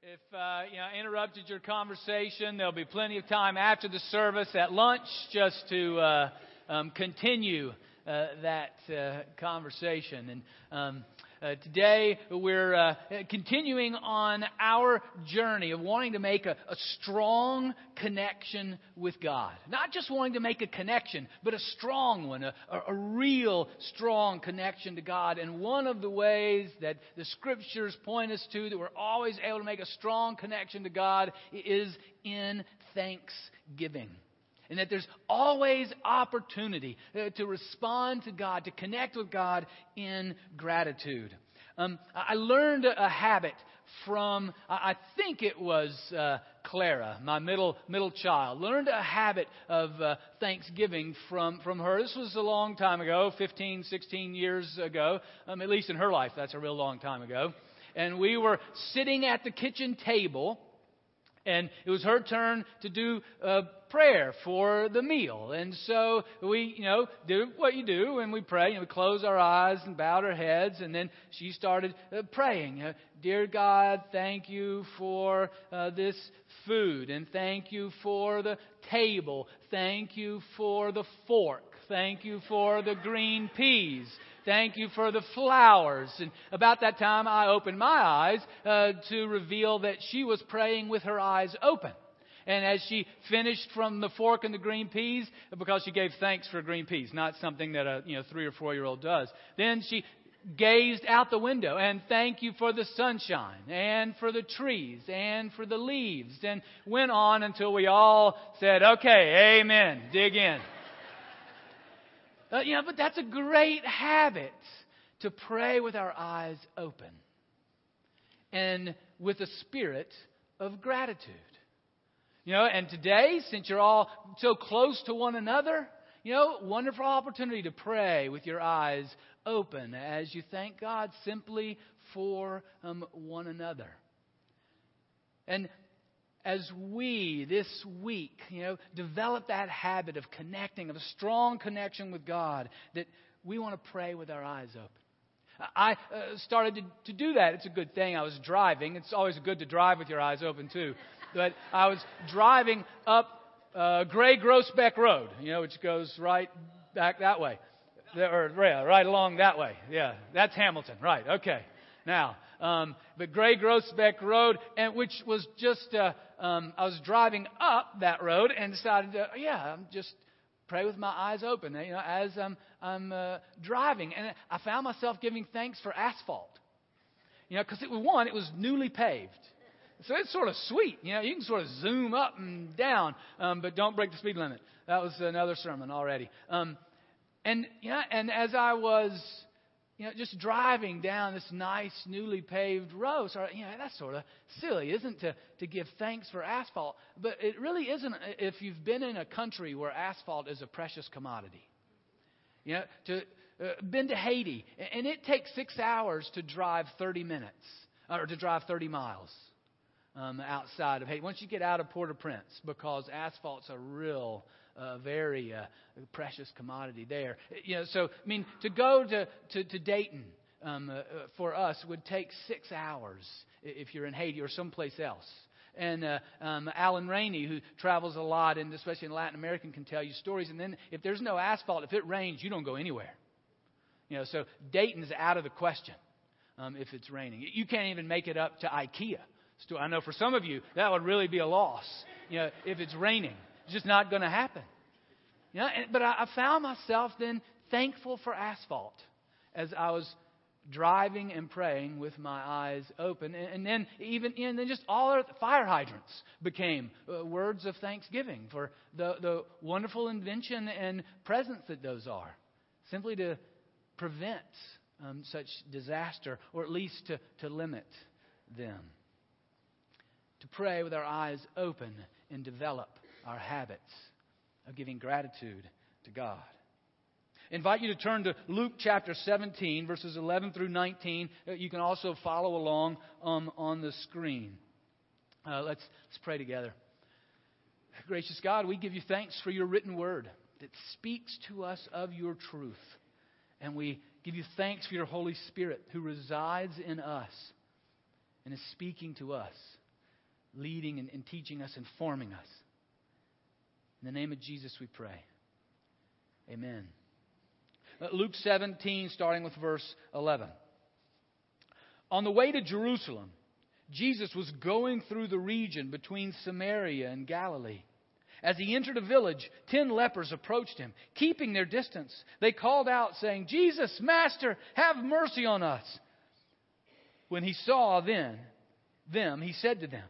If uh, you know interrupted your conversation, there'll be plenty of time after the service at lunch just to uh, um, continue uh, that uh, conversation. And um, uh, today we're uh, continuing on our journey of wanting to make a, a, strong connection with God. Not just wanting to make a connection, but a strong one, a, a real strong connection to God. And one of the ways that the scriptures point us to that we're always able to make a strong connection to God is in thanksgiving and that there's always opportunity uh, to respond to God, to connect with God in gratitude. Um, I learned a habit from, I think it was uh, Clara, my middle middle child. Learned a habit of uh, Thanksgiving from from her. This was a long time ago, 15, 16 years ago. Um, at least in her life, that's a real long time ago. And we were sitting at the kitchen table and it was her turn to do a prayer for the meal. And so we, you know, do what you do and we pray. and we close our eyes and bowed our heads. And then she started uh, praying. Uh, Dear God, thank you for uh, this food. And thank you for the table. Thank you for the fork. Thank you for the green peas. Thank you for the flowers. And about that time, I opened my eyes uh, to reveal that she was praying with her eyes open. And as she finished from the fork and the green peas, because she gave thanks for green peas, not something that a you know three or four year old does, then she gazed out the window and thank you for the sunshine and for the trees and for the leaves and went on until we all said, okay, amen, dig in. Uh, you know, but that's a great habit to pray with our eyes open and with a spirit of gratitude. You know, and today, since you're all so close to one another, you know, wonderful opportunity to pray with your eyes open as you thank God simply for um, one another. And as we this week, you know, develop that habit of connecting, of a strong connection with God, that we want to pray with our eyes open. I uh, started to, do that. It's a good thing. I was driving. It's always good to drive with your eyes open, too. But I was driving up uh, Gray Groesbeck Road, you know, which goes right back that way. Or, yeah, right along that way. Yeah, that's Hamilton. Right, okay. Now, um, but Gray Groesbeck Road, and which was just, uh, um, I was driving up that road and decided, to, yeah, I'm just pray with my eyes open, you know, as I'm, I'm uh, driving. And I found myself giving thanks for asphalt. You know, because it was one, it was newly paved. So it's sort of sweet. You know, you can sort of zoom up and down, um, but don't break the speed limit. That was another sermon already. Um, and, you know, and as I was you know, just driving down this nice, newly paved road. So, you know, that's sort of silly, isn't to, to give thanks for asphalt. But it really isn't if you've been in a country where asphalt is a precious commodity. You know, to, uh, been to Haiti, and it takes six hours to drive 30 minutes, or to drive 30 miles um, outside of Haiti. Once you get out of Port-au-Prince, because asphalt's a real a very uh, precious commodity there. You know, so I mean, to go to to, to Dayton um, uh, uh, for us would take six hours if you're in Haiti or someplace else. And uh, um, Alan Rainey, who travels a lot, and especially in Latin America, can tell you stories. And then if there's no asphalt, if it rains, you don't go anywhere. You know, so Dayton's out of the question um, if it's raining. You can't even make it up to IKEA. I know for some of you that would really be a loss. You know, if it's raining. Just not going to happen. You know, but I, I found myself then thankful for asphalt as I was driving and praying with my eyes open. And, and then even and then just all our fire hydrants became uh, words of thanksgiving for the, the wonderful invention and presence that those are, simply to prevent um, such disaster or at least to, to limit them. To pray with our eyes open and develop our habits of giving gratitude to God. I invite you to turn to Luke chapter 17, verses 11 through 19. Uh, you can also follow along um, on the screen. Uh, let's, let's pray together. Gracious God, we give you thanks for your written word that speaks to us of your truth. And we give you thanks for your Holy Spirit who resides in us and is speaking to us leading and, and teaching us and forming us. In the name of Jesus, we pray. Amen. Uh, Luke 17, starting with verse 11. On the way to Jerusalem, Jesus was going through the region between Samaria and Galilee. As he entered a village, ten lepers approached him. Keeping their distance, they called out, saying, Jesus, Master, have mercy on us. When he saw then them, he said to them,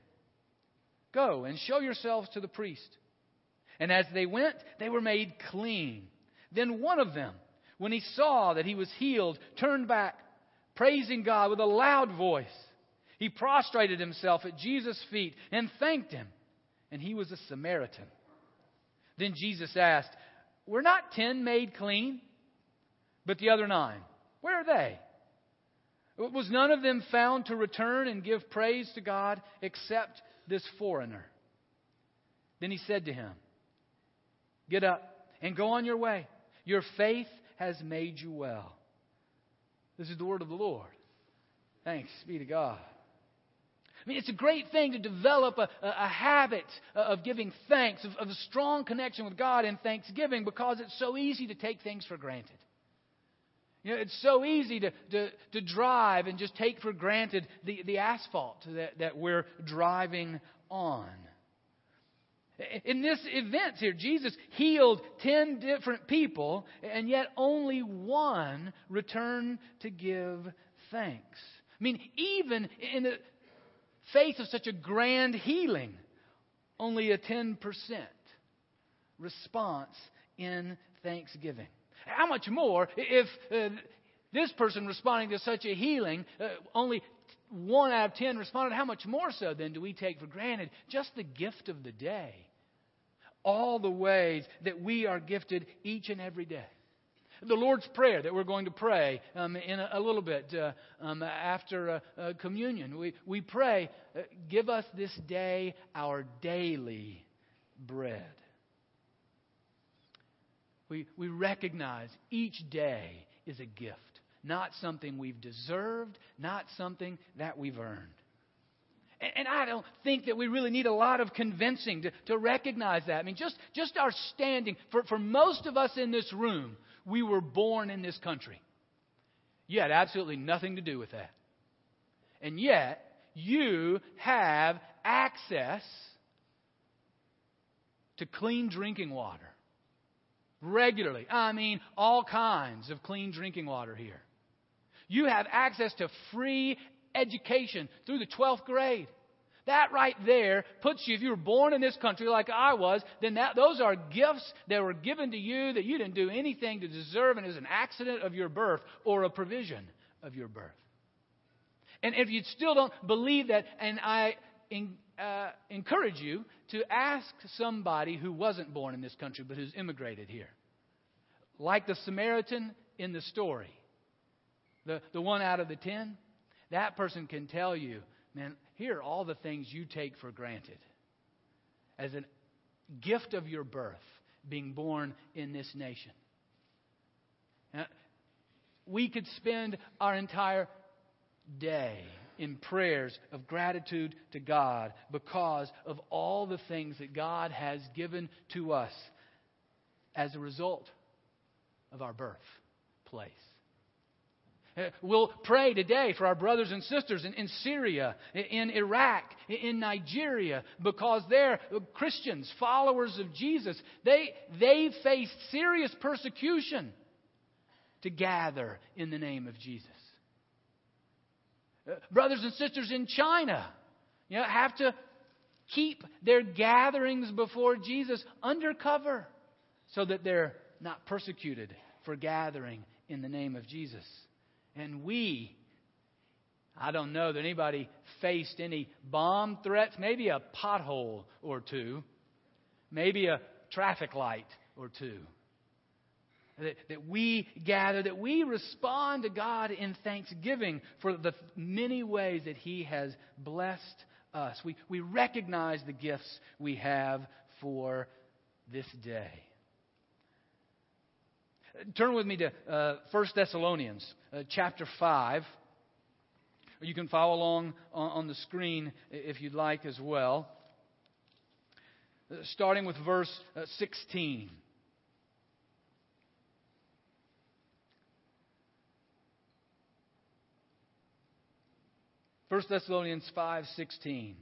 Go and show yourselves to the priest. And as they went, they were made clean. Then one of them, when he saw that he was healed, turned back, praising God with a loud voice. He prostrated himself at Jesus' feet and thanked him. And he was a Samaritan. Then Jesus asked, Were not ten made clean? But the other nine, where are they? Was none of them found to return and give praise to God except this foreigner? Then he said to him, Get up and go on your way. Your faith has made you well. This is the word of the Lord. Thanks be to God. I mean, it's a great thing to develop a, a, habit of giving thanks, of, of a strong connection with God in thanksgiving, because it's so easy to take things for granted. You know, it's so easy to, to, to drive and just take for granted the, the asphalt that, that we're driving on. In this event here, Jesus healed 10 different people, and yet only one returned to give thanks. I mean, even in the face of such a grand healing, only a 10% response in thanksgiving. How much more if uh, this person responding to such a healing, uh, only one out of ten responded, how much more so then do we take for granted just the gift of the day? All the ways that we are gifted each and every day. The Lord's Prayer that we're going to pray um, in a, a, little bit uh, um, after uh, uh, communion. We, we pray, uh, give us this day our daily bread. We, we recognize each day is a gift, not something we've deserved, not something that we've earned. And, I don't think that we really need a lot of convincing to, to recognize that. I mean, just, just our standing, for, for most of us in this room, we were born in this country. You had absolutely nothing to do with that. And yet, you have access to clean drinking water regularly. I mean, all kinds of clean drinking water here. You have access to free education through the 12th grade. That right there puts you, if you were born in this country like I was, then that, those are gifts that were given to you that you didn't do anything to deserve, and was an accident of your birth or a provision of your birth. And if you still don't believe that, and I in, uh, encourage you to ask somebody who wasn't born in this country but who's immigrated here. Like the Samaritan in the story, the, the one out of the ten, that person can tell you, man, here are all the things you take for granted as a gift of your birth, being born in this nation. Now, we could spend our entire day in prayers of gratitude to God because of all the things that God has given to us as a result of our birthplace. Uh, we'll pray today for our brothers and sisters in, in, Syria, in Iraq, in Nigeria, because they're Christians, followers of Jesus. They, they face serious persecution to gather in the name of Jesus. Uh, brothers and sisters in China you know, have to keep their gatherings before Jesus undercover so that they're not persecuted for gathering in the name of Jesus. And we, I don't know that anybody faced any bomb threats, maybe a pothole or two, maybe a traffic light or two that, that we gather, that we respond to God in thanksgiving for the many ways that He has blessed us. We, we recognize the gifts we have for this day. Turn with me to uh, 1 Thessalonians uh, chapter 5. You can follow along on the screen if you'd like as well. Uh, starting with verse uh, 16. First Thessalonians 5:16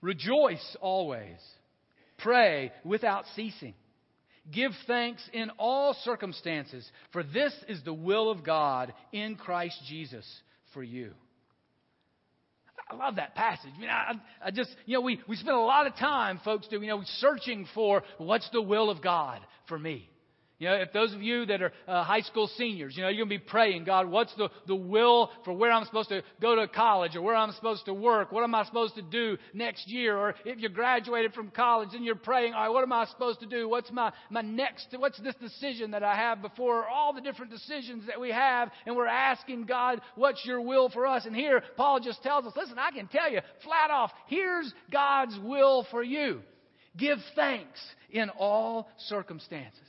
Rejoice always pray without ceasing give thanks in all circumstances for this is the will of God in Christ Jesus for you I love that passage. I mean, I, I just, you know, we, we spend a lot of time, folks, do, you know, searching for what's the will of God for me. You know, if those of you that are uh, high school seniors, you know, you're going to be praying, God, what's the, the will for where I'm supposed to go to college or where I'm supposed to work? What am I supposed to do next year? Or if you graduated from college and you're praying, all right, what am I supposed to do? What's my, my next, what's this decision that I have before all the different decisions that we have? And we're asking God, what's your will for us? And here, Paul just tells us, listen, I can tell you flat off, here's God's will for you. Give thanks in all circumstances.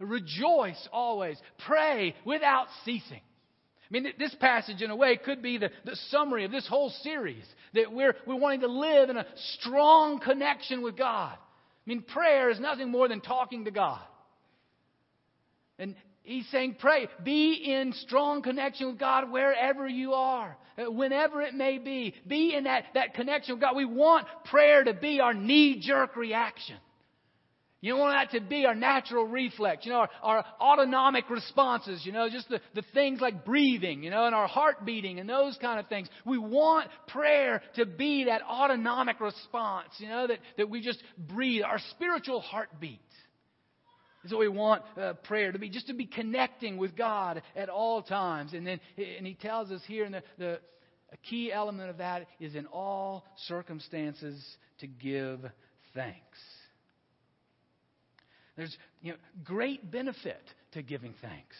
Rejoice always. Pray without ceasing. I mean, this passage, in a way, could be the, the summary of this whole series that we're, we're wanting to live in a strong connection with God. I mean, prayer is nothing more than talking to God. And he's saying, pray, be in strong connection with God wherever you are, uh, whenever it may be. Be in that, that connection with God. We want prayer to be our knee jerk reaction. You want that to be our natural reflex, you know, our, our autonomic responses, you know, just the, the things like breathing, you know, and our heart beating and those kind of things. We want prayer to be that autonomic response, you know, that, that we just breathe, our spiritual heartbeat. Is what we want uh, prayer to be, just to be connecting with God at all times. And then, and he tells us here, and the, the a key element of that is in all circumstances to give thanks. There's you know, great benefit to giving thanks.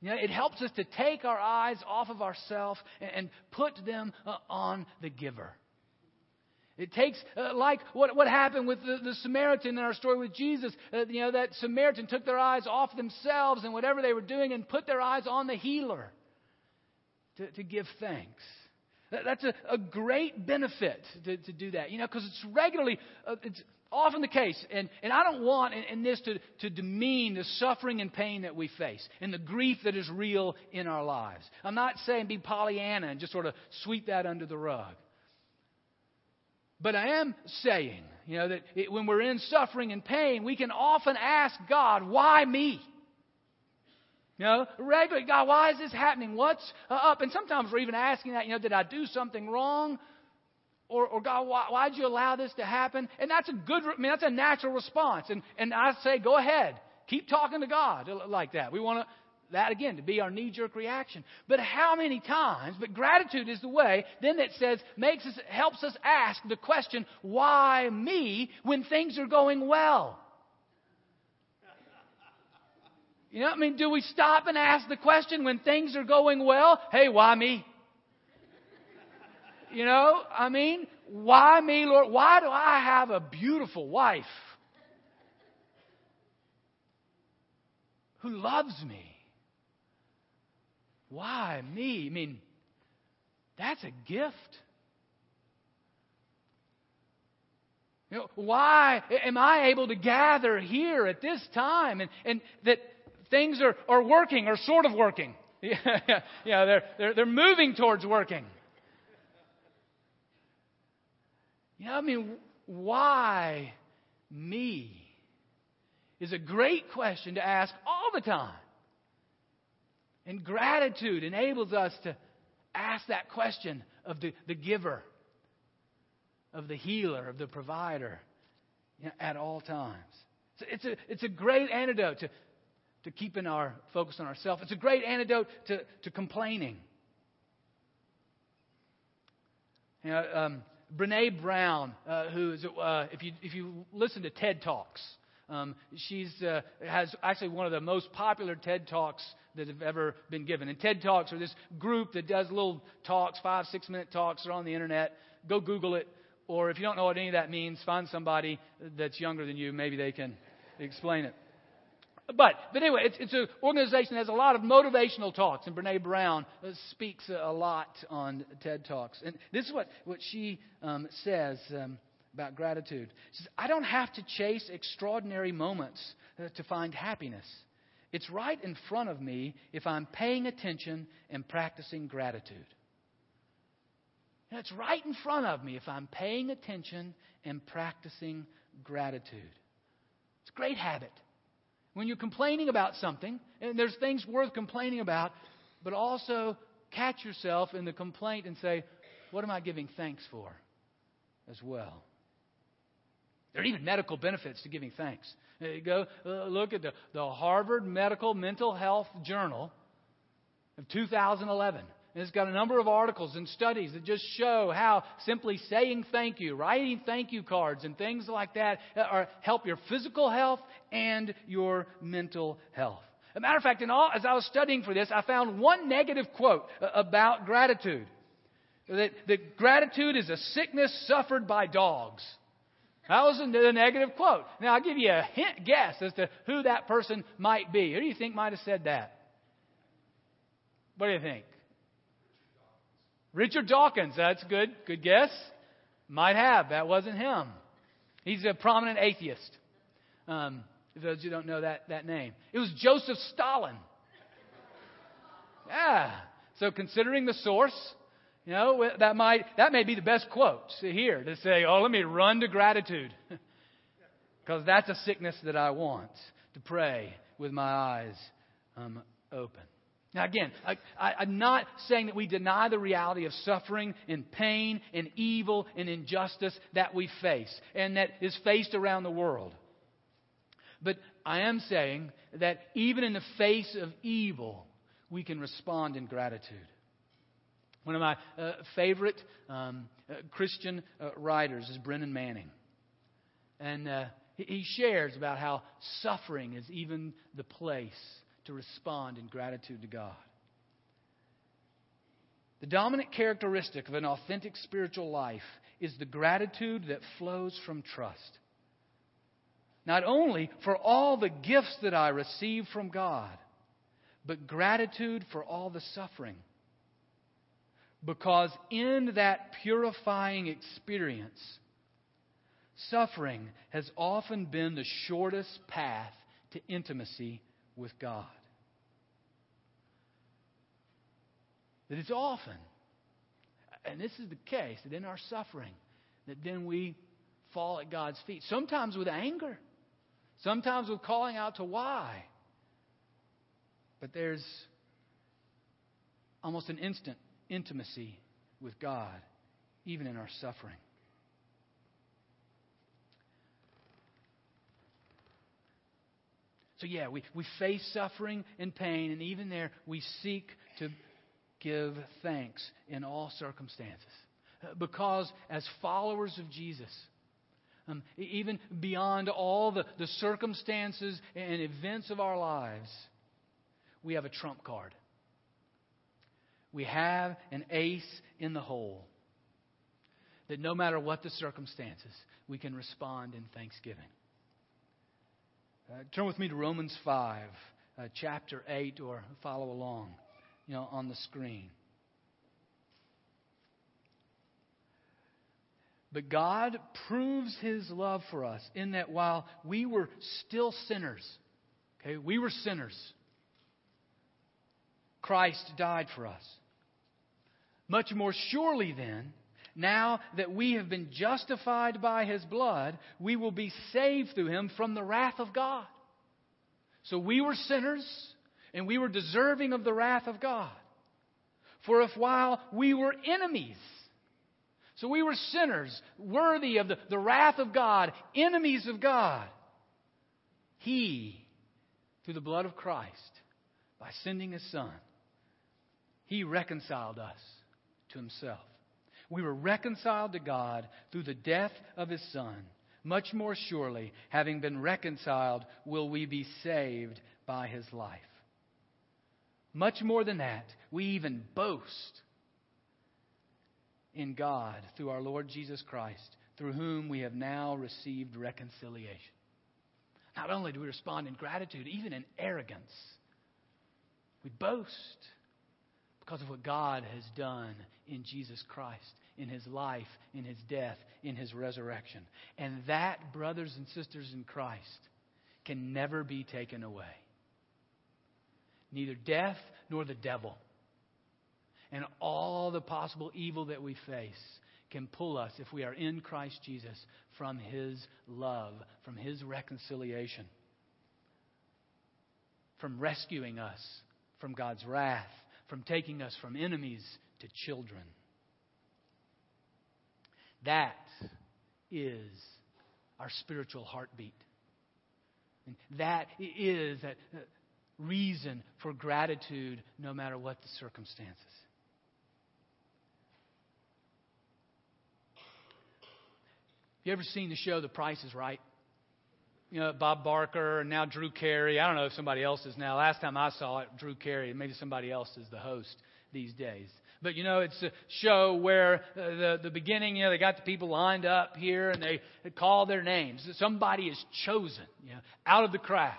You know, it helps us to take our eyes off of ourselves and, and put them uh, on the giver. It takes, uh, like what, what happened with the, the, Samaritan in our story with Jesus. Uh, you know, that Samaritan took their eyes off themselves and whatever they were doing and put their eyes on the healer to, to give thanks. That, that's a, a, great benefit to, to do that, you know, because it's regularly, uh, it's often the case, and, and I don't want in, in this to, to demean the suffering and pain that we face and the grief that is real in our lives. I'm not saying be Pollyanna and just sort of sweep that under the rug. But I am saying, you know, that it, when we're in suffering and pain, we can often ask God, why me? You know, regularly, God, why is this happening? What's uh, up? And sometimes we're even asking that, you know, did I do something wrong? Or, or God, why, why'd you allow this to happen? And that's a good, I mean, that's a natural response. And, and I say, go ahead. Keep talking to God like that. We want to, that again, to be our knee jerk reaction. But how many times, but gratitude is the way, then it says, makes us, helps us ask the question, why me when things are going well? You know, what I mean, do we stop and ask the question when things are going well? Hey, why me? You know, I mean, why me, Lord? Why do I have a beautiful wife who loves me? Why me? I mean, that's a gift. You know, why am I able to gather here at this time and, and that things are, are working or sort of working? yeah, they're, they're, they're moving towards working. You know, I mean, why me? Is a great question to ask all the time. And gratitude enables us to ask that question of the, the giver, of the healer, of the provider you know, at all times. So it's, a, it's a great antidote to, to keeping our focus on ourselves. It's a great antidote to, to complaining. You know, um, Brene Brown, uh, who is, uh, if, you, if you listen to TED Talks, um, she's uh, has actually one of the most popular TED Talks that have ever been given. And TED Talks are this group that does little talks, five, six minute talks. They're on the internet. Go Google it. Or if you don't know what any of that means, find somebody that's younger than you. Maybe they can explain it. But, but anyway, it's, it's an organization that has a lot of motivational talks, and Brene Brown uh, speaks a lot on TED Talks. And this is what, what she um, says um, about gratitude. She says, I don't have to chase extraordinary moments uh, to find happiness. It's right in front of me if I'm paying attention and practicing gratitude. it's right in front of me if I'm paying attention and practicing gratitude. It's a great habit. When you're complaining about something, and there's things worth complaining about, but also catch yourself in the complaint and say, What am I giving thanks for as well? There are even medical benefits to giving thanks. Go uh, look at the, the Harvard Medical Mental Health Journal of 2011. And it's got a number of articles and studies that just show how simply saying thank you, writing thank you cards, and things like that uh, are, help your physical health and your mental health. As a matter of fact, all, as I was studying for this, I found one negative quote uh, about gratitude. That, that gratitude is a sickness suffered by dogs. That was a negative quote. Now, I'll give you a hint guess as to who that person might be. Who do you think might have said that? What do you think? Richard Dawkins, that's good. Good guess. Might have. That wasn't him. He's a prominent atheist. Um, those you don't know that, that name, it was Joseph Stalin. Yeah. So considering the source, you know, that might that may be the best quote here to say, "Oh, let me run to gratitude." Because that's a sickness that I want to pray with my eyes um, open. Now, again, I, am not saying that we deny the reality of suffering and pain and evil and injustice that we face and that is faced around the world. But I am saying that even in the face of evil, we can respond in gratitude. One of my uh, favorite um, uh, Christian uh, writers is Brennan Manning. And uh, he shares about how suffering is even the place to respond in gratitude to God. The dominant characteristic of an authentic spiritual life is the gratitude that flows from trust. Not only for all the gifts that I receive from God, but gratitude for all the suffering. Because in that purifying experience, suffering has often been the shortest path to intimacy with God. That it's often, and this is the case, that in our suffering, that then we fall at God's feet. Sometimes with anger, sometimes with calling out to why. But there's almost an instant intimacy with God, even in our suffering. So, yeah, we, we face suffering and pain, and even there we seek to give thanks in all circumstances. Uh, because as followers of Jesus, um, even beyond all the, the circumstances and events of our lives, we have a trump card. We have an ace in the hole. That no matter what the circumstances, we can respond in thanksgiving. Uh, turn with me to Romans 5, uh, chapter 8, or follow along you know, on the screen. But God proves his love for us in that while we were still sinners, okay, we were sinners, Christ died for us. Much more surely, then, now that we have been justified by his blood, we will be saved through him from the wrath of God. So we were sinners, and we were deserving of the wrath of God. For if while we were enemies, so we were sinners, worthy of the, the wrath of God, enemies of God, He, through the blood of Christ, by sending His Son, He reconciled us to himself. We were reconciled to God through the death of his Son. Much more surely, having been reconciled, will we be saved by his life. Much more than that, we even boast in God through our Lord Jesus Christ, through whom we have now received reconciliation. Not only do we respond in gratitude, even in arrogance. We boast because of what God has done in Jesus Christ, in his life, in his death, in his resurrection. And that, brothers and sisters in Christ, can never be taken away. Neither death nor the devil. And all the possible evil that we face can pull us, if we are in Christ Jesus, from his love, from his reconciliation, from rescuing us from God's wrath, from taking us from enemies to children. That is our spiritual heartbeat. And that is that reason for gratitude no matter what the circumstances. You ever seen the show The Price is Right? You know, Bob Barker and now Drew Carey. I don't know if somebody else is now. Last time I saw it, Drew Carey. Maybe somebody else is the host these days. But you know, it's a show where uh, the the beginning, you know, they got the people lined up here and they, they call their names. Somebody is chosen, you know, out of the crowd.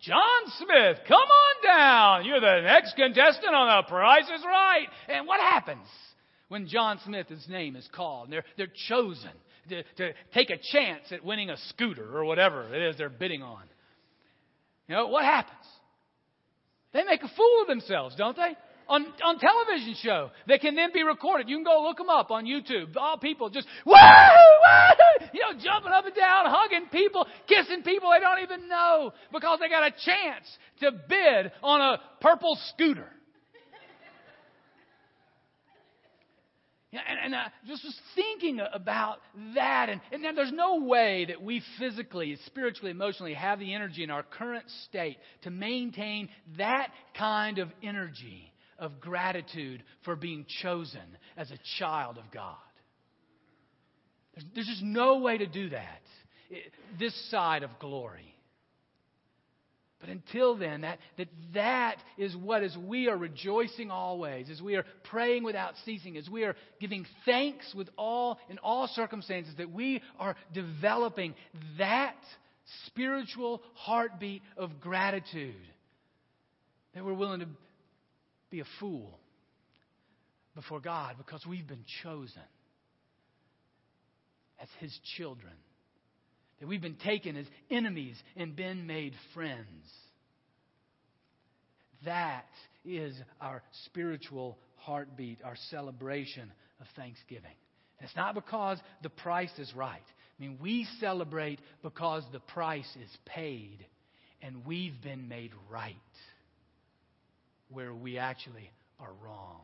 John Smith, come on down. You're the next contestant on The Price is Right. And what happens when John Smith's name is called? They're they're chosen to, to take a chance at winning a scooter or whatever it is they're bidding on. You know what happens? They make a fool of themselves, don't they? on, on television show that can then be recorded. You can go look them up on YouTube. All people just, woo, woo, you know, jumping up and down, hugging people, kissing people they don't even know because they got a chance to bid on a purple scooter. Yeah, and, and I just was thinking about that, and, and then there's no way that we physically, spiritually, emotionally have the energy in our current state to maintain that kind of energy of gratitude for being chosen as a child of God. There's, there's just no way to do that eh, this side of glory. But until then, that, that that is what, as we are rejoicing always, as we are praying without ceasing, as we are giving thanks with all in all circumstances, that we are developing that spiritual heartbeat of gratitude. That we're willing to be a fool before God because we've been chosen as His children. That we've been taken as enemies and been made friends. That is our spiritual heartbeat, our celebration of thanksgiving. And it's not because the price is right. I mean, we celebrate because the price is paid and we've been made right where we actually are wrong.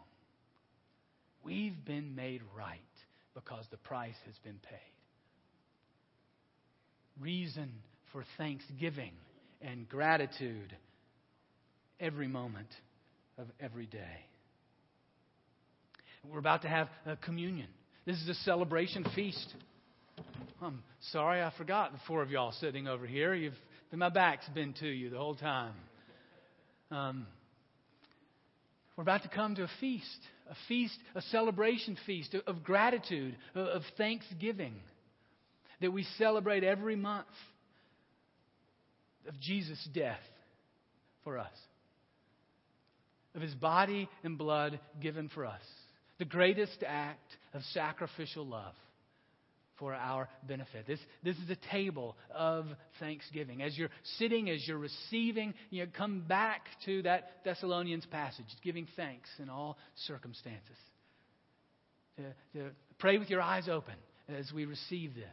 We've been made right because the price has been paid. Reason for thanksgiving and gratitude every moment of every day. We're about to have a communion. This is a celebration feast. I'm sorry I forgot the four of y'all sitting over here. You've, my back's been to you the whole time. Um, we're about to come to a feast, a feast, a celebration feast of gratitude, of thanksgiving that we celebrate every month of Jesus' death for us, of his body and blood given for us, the greatest act of sacrificial love for our benefit. This, this is a table of thanksgiving. As you're sitting, as you're receiving, you know, come back to that Thessalonians passage, giving thanks in all circumstances. To, to pray with your eyes open as we receive this,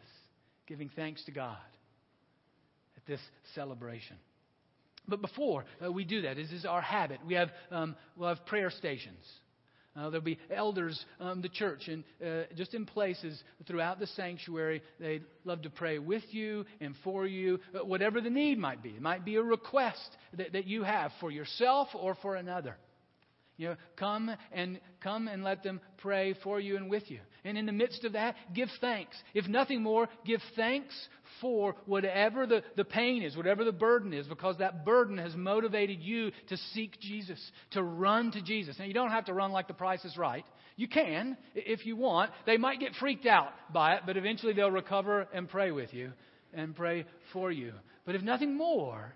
giving thanks to God at this celebration. But before uh, we do that, this is our habit. We have, um, we'll have prayer stations. Uh, there'll be elders, um, the church, and uh, just in places throughout the sanctuary. They'd love to pray with you and for you, uh, whatever the need might be. It might be a request that, that you have for yourself or for another. You know, come and come and let them pray for you and with you. And in the midst of that, give thanks. If nothing more, give thanks for whatever the, the pain is, whatever the burden is, because that burden has motivated you to seek Jesus, to run to Jesus. Now, you don't have to run like the price is right. You can, if you want. They might get freaked out by it, but eventually they'll recover and pray with you and pray for you. But if nothing more,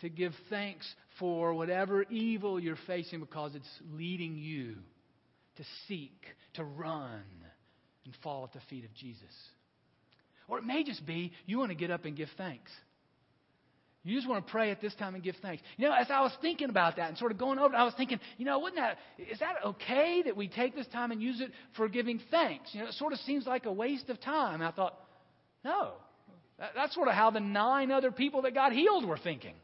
to give thanks for whatever evil you're facing because it's leading you to seek, to run, and fall at the feet of Jesus. Or it may just be you want to get up and give thanks. You just want to pray at this time and give thanks. You know, as I was thinking about that and sort of going over it, I was thinking, you know, wouldn't that, is that okay that we take this time and use it for giving thanks? You know, it sort of seems like a waste of time. I thought, no. That's sort of how the nine other people that got healed were thinking.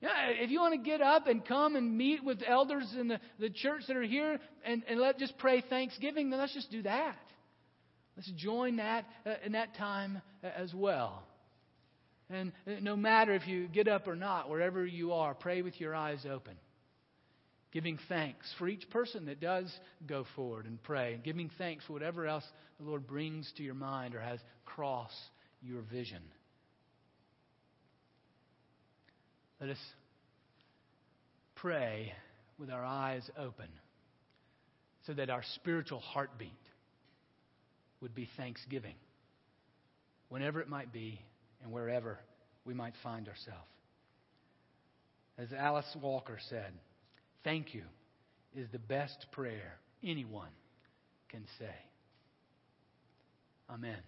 Yeah, if you want to get up and come and meet with elders in the, the church that are here and, and let just pray thanksgiving, then let's just do that. Let's join that uh, in that time uh, as well. And uh, no matter if you get up or not, wherever you are, pray with your eyes open. Giving thanks for each person that does go forward and pray. And giving thanks for whatever else the Lord brings to your mind or has crossed your vision. Let us pray with our eyes open so that our spiritual heartbeat would be thanksgiving, whenever it might be and wherever we might find ourselves. As Alice Walker said, thank you is the best prayer anyone can say. Amen.